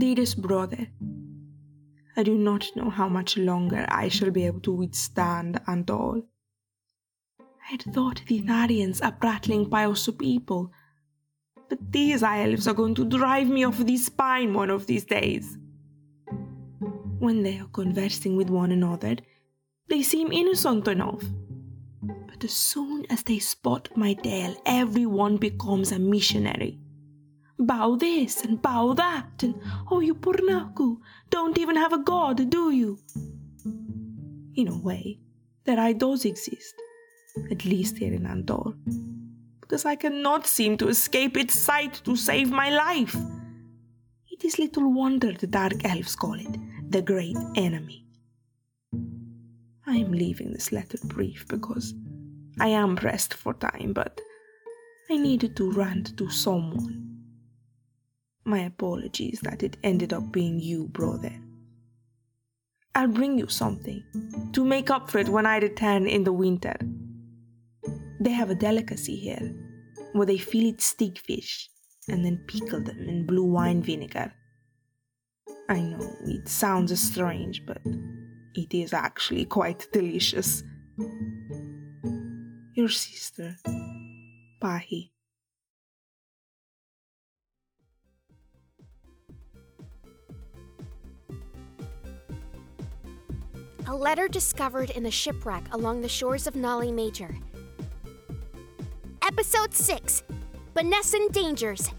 Dearest brother, I do not know how much longer I shall be able to withstand and all. I had thought the Tharians are prattling pious people, but these elves are going to drive me off the spine one of these days. When they are conversing with one another, they seem innocent enough. But as soon as they spot my tail, everyone becomes a missionary. Bow this and bow that, and oh, you Purnaku, don't even have a god, do you? In a way, their idols exist, at least here in Andor, because I cannot seem to escape its sight to save my life. It is little wonder the Dark Elves call it the Great Enemy. I am leaving this letter brief because I am pressed for time, but I needed to rant to someone. My apologies that it ended up being you, brother. I'll bring you something to make up for it when I return in the winter. They have a delicacy here where they fillet stick fish and then pickle them in blue wine vinegar. I know it sounds strange, but it is actually quite delicious. Your sister, Pahi. A letter discovered in a shipwreck along the shores of Nali Major. Episode 6 Benescent Dangers.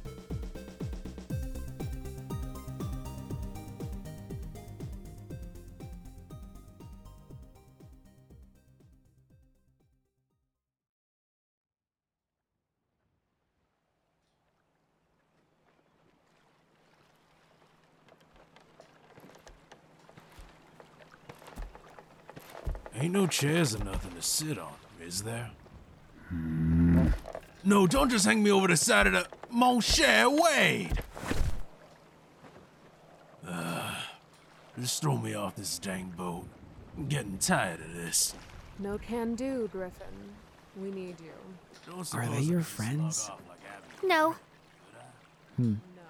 Ain't no chairs or nothing to sit on, is there? No, don't just hang me over the side of the. Mon cher Wade! Ugh. just throw me off this dang boat. I'm getting tired of this. No can do, Griffin. We need you. Are they your friends? off like Abby. Hmm. No,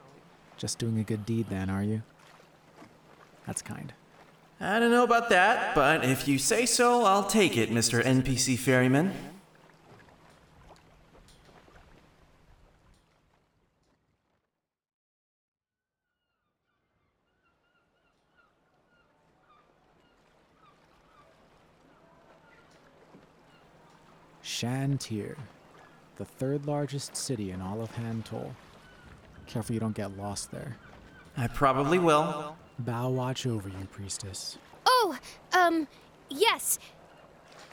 Just doing a good deed then, are you? That's kind. I don't know about that, but if you say so, I'll take it, Mr. NPC Ferryman. Shantir, the third largest city in all of Hantol. Careful you don't get lost there. I probably will. Bao watch over you, priestess. Oh, um, yes.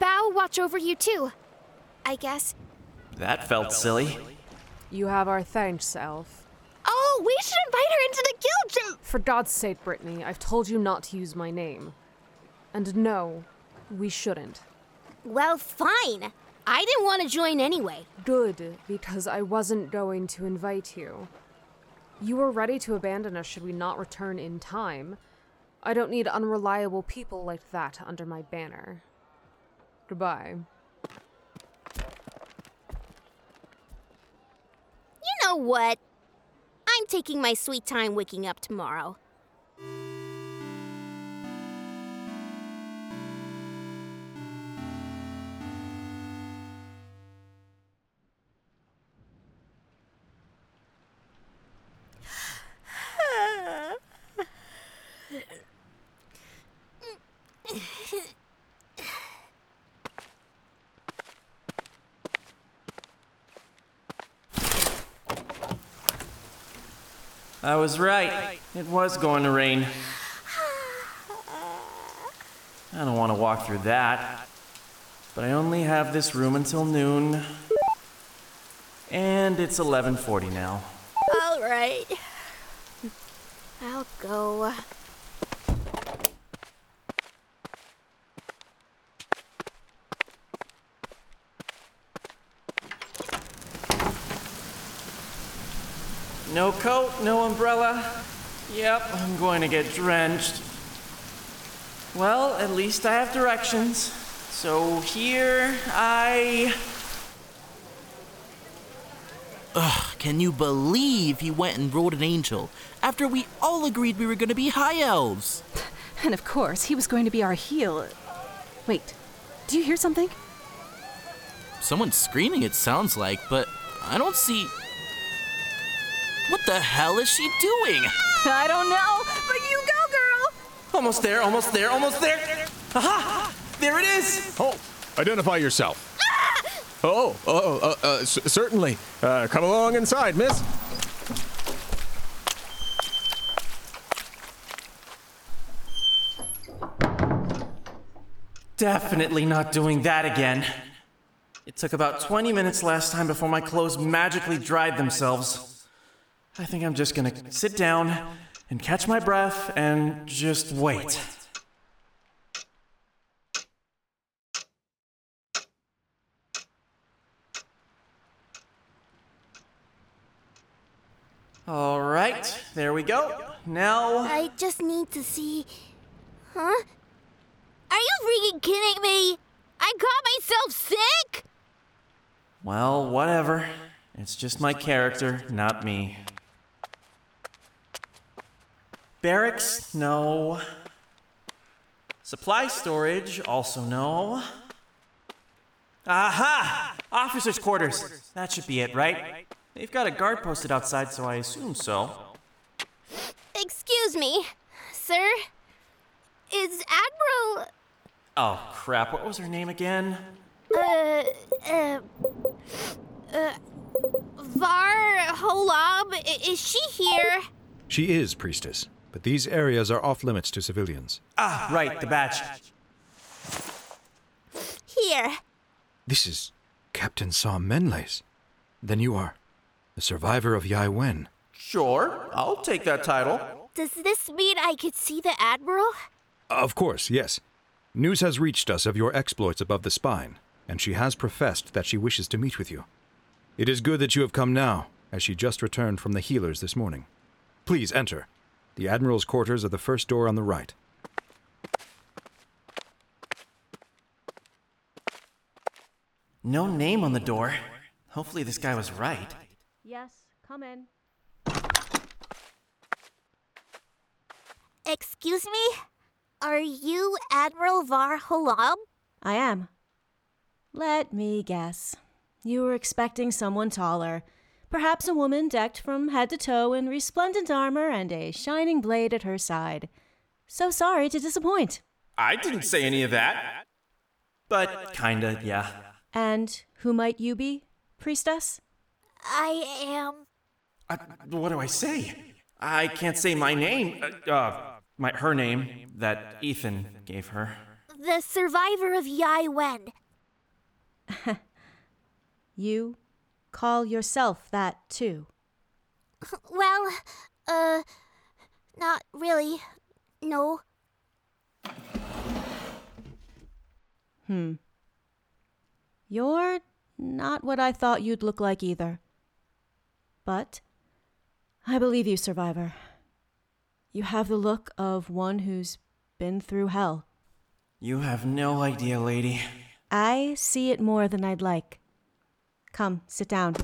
Bao watch over you too. I guess. That felt silly. You have our thanks, Elf. Oh, we should invite her into the guild. For God's sake, Brittany, I've told you not to use my name. And no, we shouldn't. Well, fine. I didn't want to join anyway. Good, because I wasn't going to invite you. You were ready to abandon us should we not return in time. I don't need unreliable people like that under my banner. Goodbye. You know what? I'm taking my sweet time waking up tomorrow. I was right. It was going to rain. I don't want to walk through that. But I only have this room until noon. And it's 11:40 now. All right. I'll go. No coat, no umbrella. Yep, I'm going to get drenched. Well, at least I have directions. So here I. Ugh, Can you believe he went and rode an angel after we all agreed we were going to be high elves? And of course, he was going to be our heel. Wait, do you hear something? Someone's screaming, it sounds like, but I don't see. What the hell is she doing? I don't know, but you go, girl! Almost there, almost there, almost there. Aha! There it is! Oh, identify yourself. Oh, oh, uh, uh, c- certainly. Uh, come along inside, miss. Definitely not doing that again. It took about 20 minutes last time before my clothes magically dried themselves. I think I'm just gonna sit down and catch my breath and just wait. All right, there we go. Now. I just need to see. Huh? Are you freaking kidding me? I got myself sick? Well, whatever. It's just my character, not me. Barracks? No. Supply storage? Also no. Aha! Officers' quarters. That should be it, right? They've got a guard posted outside, so I assume so. Excuse me, sir. Is Admiral. Oh, crap. What was her name again? Uh. Uh. Uh. Var Holab? Is she here? She is, priestess, but these areas are off limits to civilians. Ah, right, the badge. Here. This is Captain Saw Menlace. Then you are the survivor of Yai Wen. Sure, I'll take that title. Does this mean I could see the Admiral? Of course, yes. News has reached us of your exploits above the spine, and she has professed that she wishes to meet with you. It is good that you have come now, as she just returned from the healers this morning. Please enter. The Admiral's quarters are the first door on the right. No name on the door. Hopefully, this guy was right. Yes, come in. Excuse me? Are you Admiral Var Holab? I am. Let me guess. You were expecting someone taller. Perhaps a woman decked from head to toe in resplendent armor and a shining blade at her side. So sorry to disappoint. I didn't say any of that. But kinda, yeah. And who might you be, priestess? I am. I, what do I say? I can't say my name. Uh, uh, my her name that Ethan gave her. The survivor of Yai Wen. You call yourself that too. Well, uh, not really. No. Hmm. You're not what I thought you'd look like either. But I believe you, survivor. You have the look of one who's been through hell. You have no idea, lady. I see it more than I'd like. Come, sit down.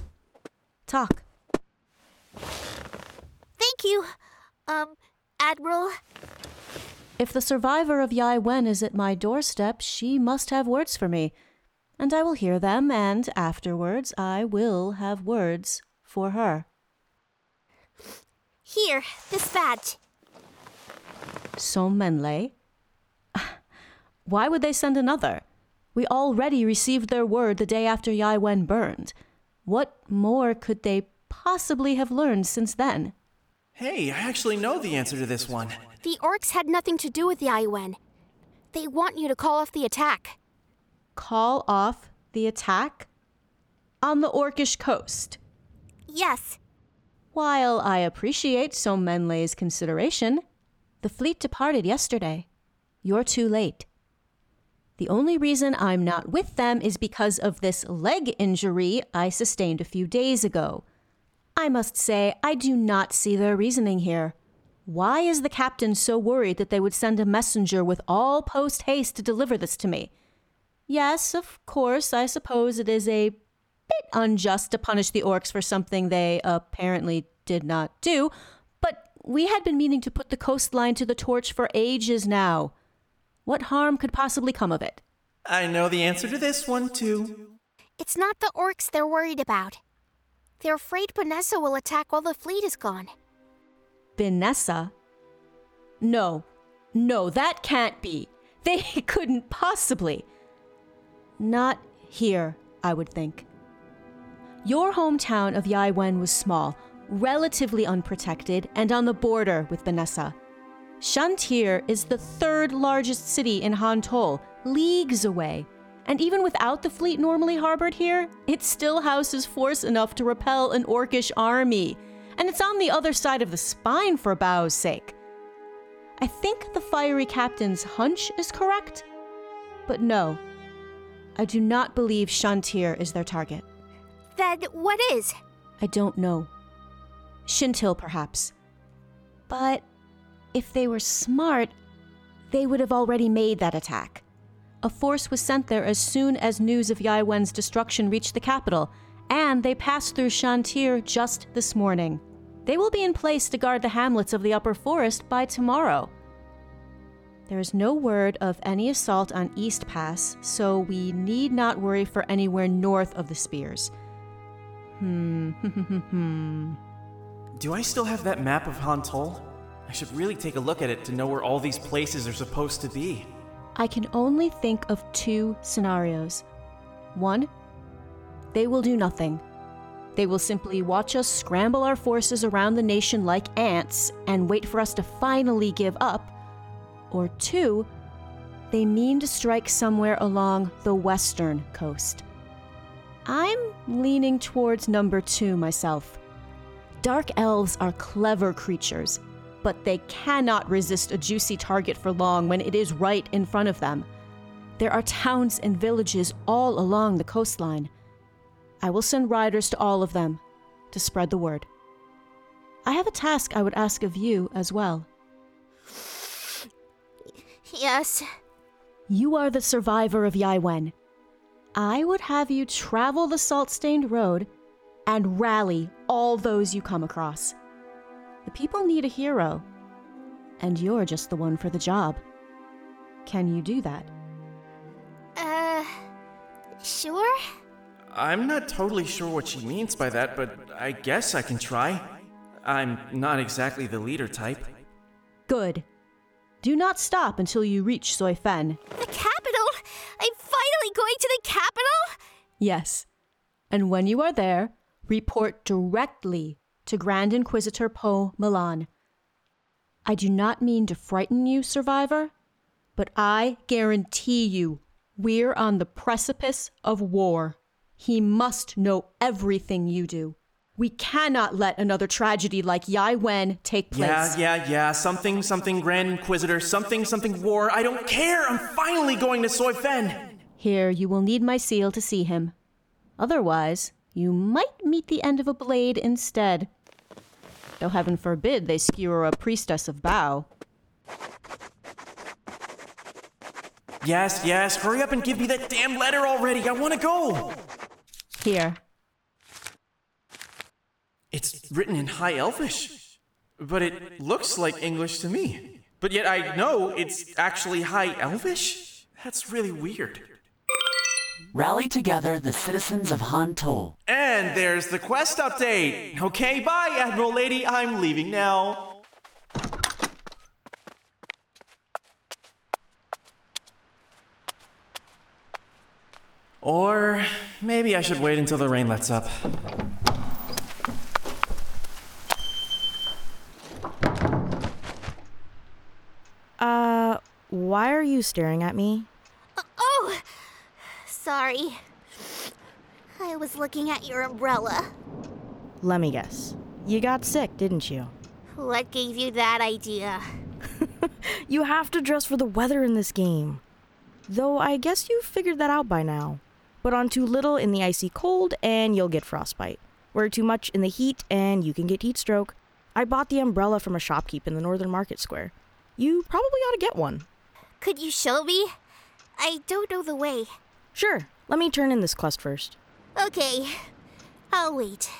Talk. Thank you, um, Admiral. If the survivor of Yai Wen is at my doorstep, she must have words for me. And I will hear them, and afterwards I will have words for her. Here, this badge. So Menley? Why would they send another? We already received their word the day after Yai Wen burned. What more could they possibly have learned since then? Hey, I actually know the answer to this one. The orcs had nothing to do with Yai Wen. They want you to call off the attack. Call off the attack? On the Orcish coast. Yes. While I appreciate So Menley's consideration, the fleet departed yesterday. You're too late. The only reason I'm not with them is because of this leg injury I sustained a few days ago. I must say, I do not see their reasoning here. Why is the captain so worried that they would send a messenger with all post haste to deliver this to me? Yes, of course, I suppose it is a bit unjust to punish the orcs for something they apparently did not do, but we had been meaning to put the coastline to the torch for ages now. What harm could possibly come of it? I know the answer to this one, too. It's not the orcs they're worried about. They're afraid Vanessa will attack while the fleet is gone. Vanessa? No, no, that can't be. They couldn't possibly. Not here, I would think. Your hometown of Yaiwen was small, relatively unprotected, and on the border with Vanessa. Shantir is the third largest city in Hantol, leagues away. And even without the fleet normally harbored here, it still houses force enough to repel an orcish army. And it's on the other side of the spine for Bao's sake. I think the fiery captain's hunch is correct. But no, I do not believe Shantir is their target. Then what is? I don't know. Shintil, perhaps. But if they were smart, they would have already made that attack. A force was sent there as soon as news of Yai Wen's destruction reached the capital, and they passed through Shantir just this morning. They will be in place to guard the hamlets of the upper forest by tomorrow. There is no word of any assault on East Pass, so we need not worry for anywhere north of the spears. Hmm. Do I still have that map of Hantol? I should really take a look at it to know where all these places are supposed to be. I can only think of two scenarios. One, they will do nothing. They will simply watch us scramble our forces around the nation like ants and wait for us to finally give up. Or two, they mean to strike somewhere along the western coast. I'm leaning towards number two myself. Dark elves are clever creatures, but they cannot resist a juicy target for long when it is right in front of them. There are towns and villages all along the coastline. I will send riders to all of them to spread the word. I have a task I would ask of you as well. Yes. You are the survivor of Yaiwen. I would have you travel the salt stained road and rally all those you come across. The people need a hero, and you're just the one for the job. Can you do that? Uh. Sure? I'm not totally sure what she means by that, but I guess I can try. I'm not exactly the leader type. Good. Do not stop until you reach Soi Fen. The capital? I'm finally going to the capital? Yes. And when you are there, report directly to Grand Inquisitor Poe Milan. I do not mean to frighten you, survivor, but I guarantee you we're on the precipice of war. He must know everything you do. We cannot let another tragedy like Yai Wen take place. Yeah, yeah, yeah. Something, something, Grand Inquisitor. Something, something, war. I don't care. I'm finally going to Soi Fen. Here, you will need my seal to see him. Otherwise, you might meet the end of a blade instead. Though heaven forbid they skewer a priestess of Bao. Yes, yes. Hurry up and give me that damn letter already. I want to go. Here. It's written in High Elvish, but it looks like English to me. But yet I know it's actually High Elvish? That's really weird. Rally together the citizens of Hantol. And there's the quest update. Okay, bye, Admiral Lady. I'm leaving now. Or maybe I should wait until the rain lets up. Uh, why are you staring at me? Sorry. I was looking at your umbrella. Let me guess. You got sick, didn't you? What gave you that idea? You have to dress for the weather in this game. Though I guess you've figured that out by now. Put on too little in the icy cold and you'll get frostbite. Wear too much in the heat and you can get heat stroke. I bought the umbrella from a shopkeep in the Northern Market Square. You probably ought to get one. Could you show me? I don't know the way. Sure, let me turn in this quest first. Okay, I'll wait.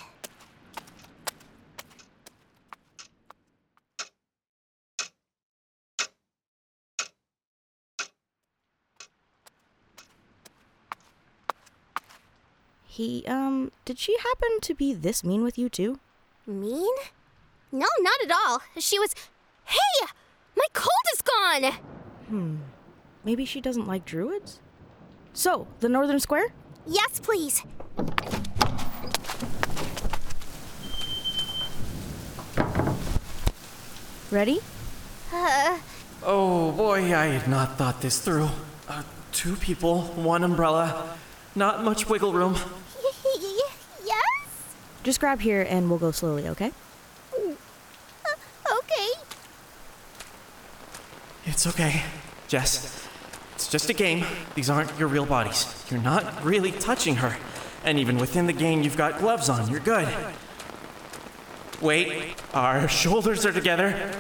He, um, did she happen to be this mean with you too? Mean? No, not at all. She was. Hey! My cold is gone! Hmm. Maybe she doesn't like druids? So, the Northern Square? Yes, please. Ready? Uh, Oh boy, I had not thought this through. Uh, two people, one umbrella, not much wiggle room. yes? Just grab here and we'll go slowly, okay? Okay. It's okay, Jess. It's just a game. These aren't your real bodies. You're not really touching her. And even within the game, you've got gloves on. You're good. Wait, our shoulders are together.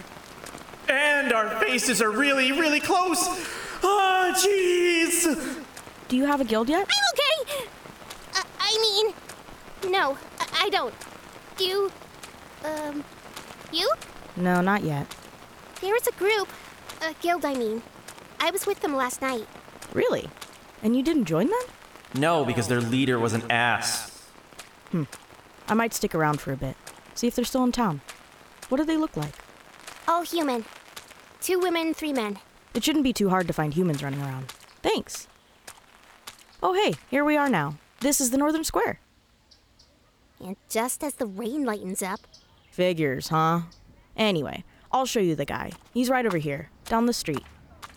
And our faces are really, really close. Oh, jeez. Do you have a guild yet? I'm okay! Uh, I mean, no, I, I don't. You. Um. You? No, not yet. There's a group. A guild, I mean. I was with them last night. Really? And you didn't join them? No, because their leader was an ass. Hmm. I might stick around for a bit. See if they're still in town. What do they look like? All human. Two women, three men. It shouldn't be too hard to find humans running around. Thanks. Oh, hey, here we are now. This is the Northern Square. And just as the rain lightens up. Figures, huh? Anyway, I'll show you the guy. He's right over here, down the street.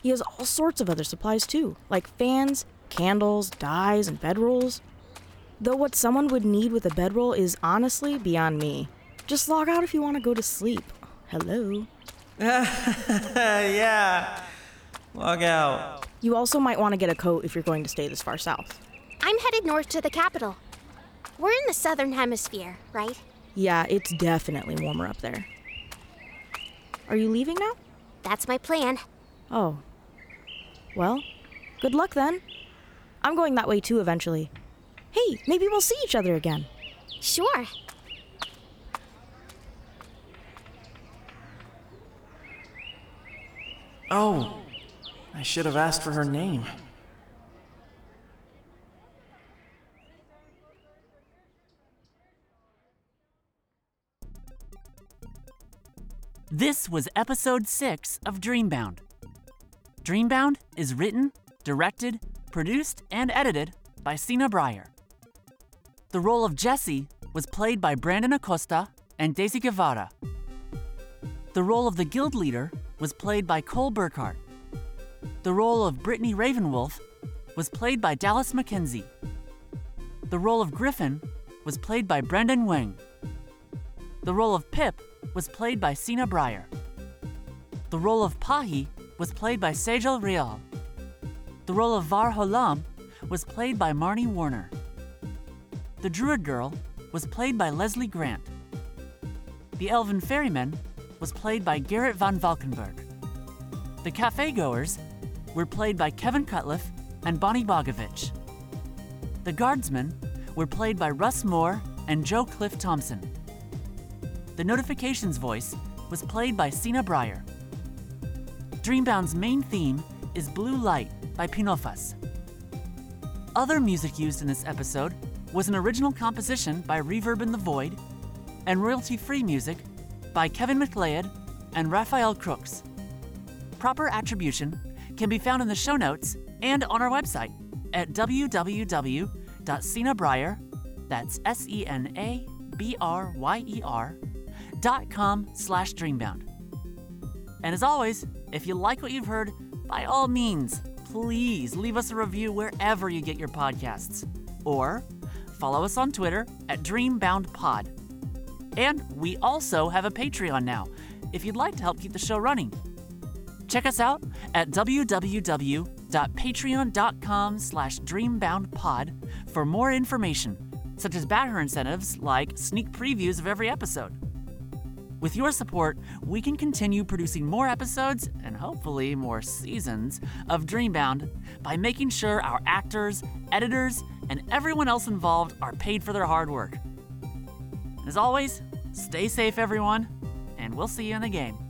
He has all sorts of other supplies too, like fans, candles, dyes, and bedrolls. Though what someone would need with a bedroll is honestly beyond me. Just log out if you want to go to sleep. Hello. yeah. Log out. You also might want to get a coat if you're going to stay this far south. I'm headed north to the capital. We're in the southern hemisphere, right? Yeah, it's definitely warmer up there. Are you leaving now? That's my plan. Oh. Well, good luck then. I'm going that way too eventually. Hey, maybe we'll see each other again. Sure. Oh, I should have asked for her name. This was episode 6 of Dreambound. Dreambound is written, directed, produced, and edited by Sena Bryer. The role of Jesse was played by Brandon Acosta and Daisy Guevara. The role of the guild leader was played by Cole Burkhart. The role of Brittany Ravenwolf was played by Dallas McKenzie. The role of Griffin was played by Brendan Wang. The role of Pip was played by Sena Bryer. The role of Pahi was played by Sejal Rial. The role of Var Holam was played by Marnie Warner. The Druid Girl was played by Leslie Grant. The Elven Ferryman was played by Garrett Van Valkenburg. The Cafe Goers were played by Kevin Cutliff and Bonnie Bogovich. The Guardsmen were played by Russ Moore and Joe Cliff Thompson. The Notifications voice was played by Sena Bryer. Dreambound's main theme is Blue Light by Pinofas. Other music used in this episode was an original composition by Reverb in the Void and royalty free music by Kevin MacLeod and Rafael Krux. Proper attribution can be found in the show notes and on our website at www.senabryer, that's S-E-N-A-B-R-Y-E-R, dot com slash dreambound. And as always, if you like what you've heard, by all means, please leave us a review wherever you get your podcasts. Or follow us on Twitter at DreamboundPod. And we also have a Patreon now, if you'd like to help keep the show running. Check us out at www.patreon.com slash dreamboundpod for more information, such as banner incentives like sneak previews of every episode. With your support, we can continue producing more episodes and hopefully more seasons of Dreambound by making sure our actors, editors, and everyone else involved are paid for their hard work. As always, stay safe, everyone, and we'll see you in the game.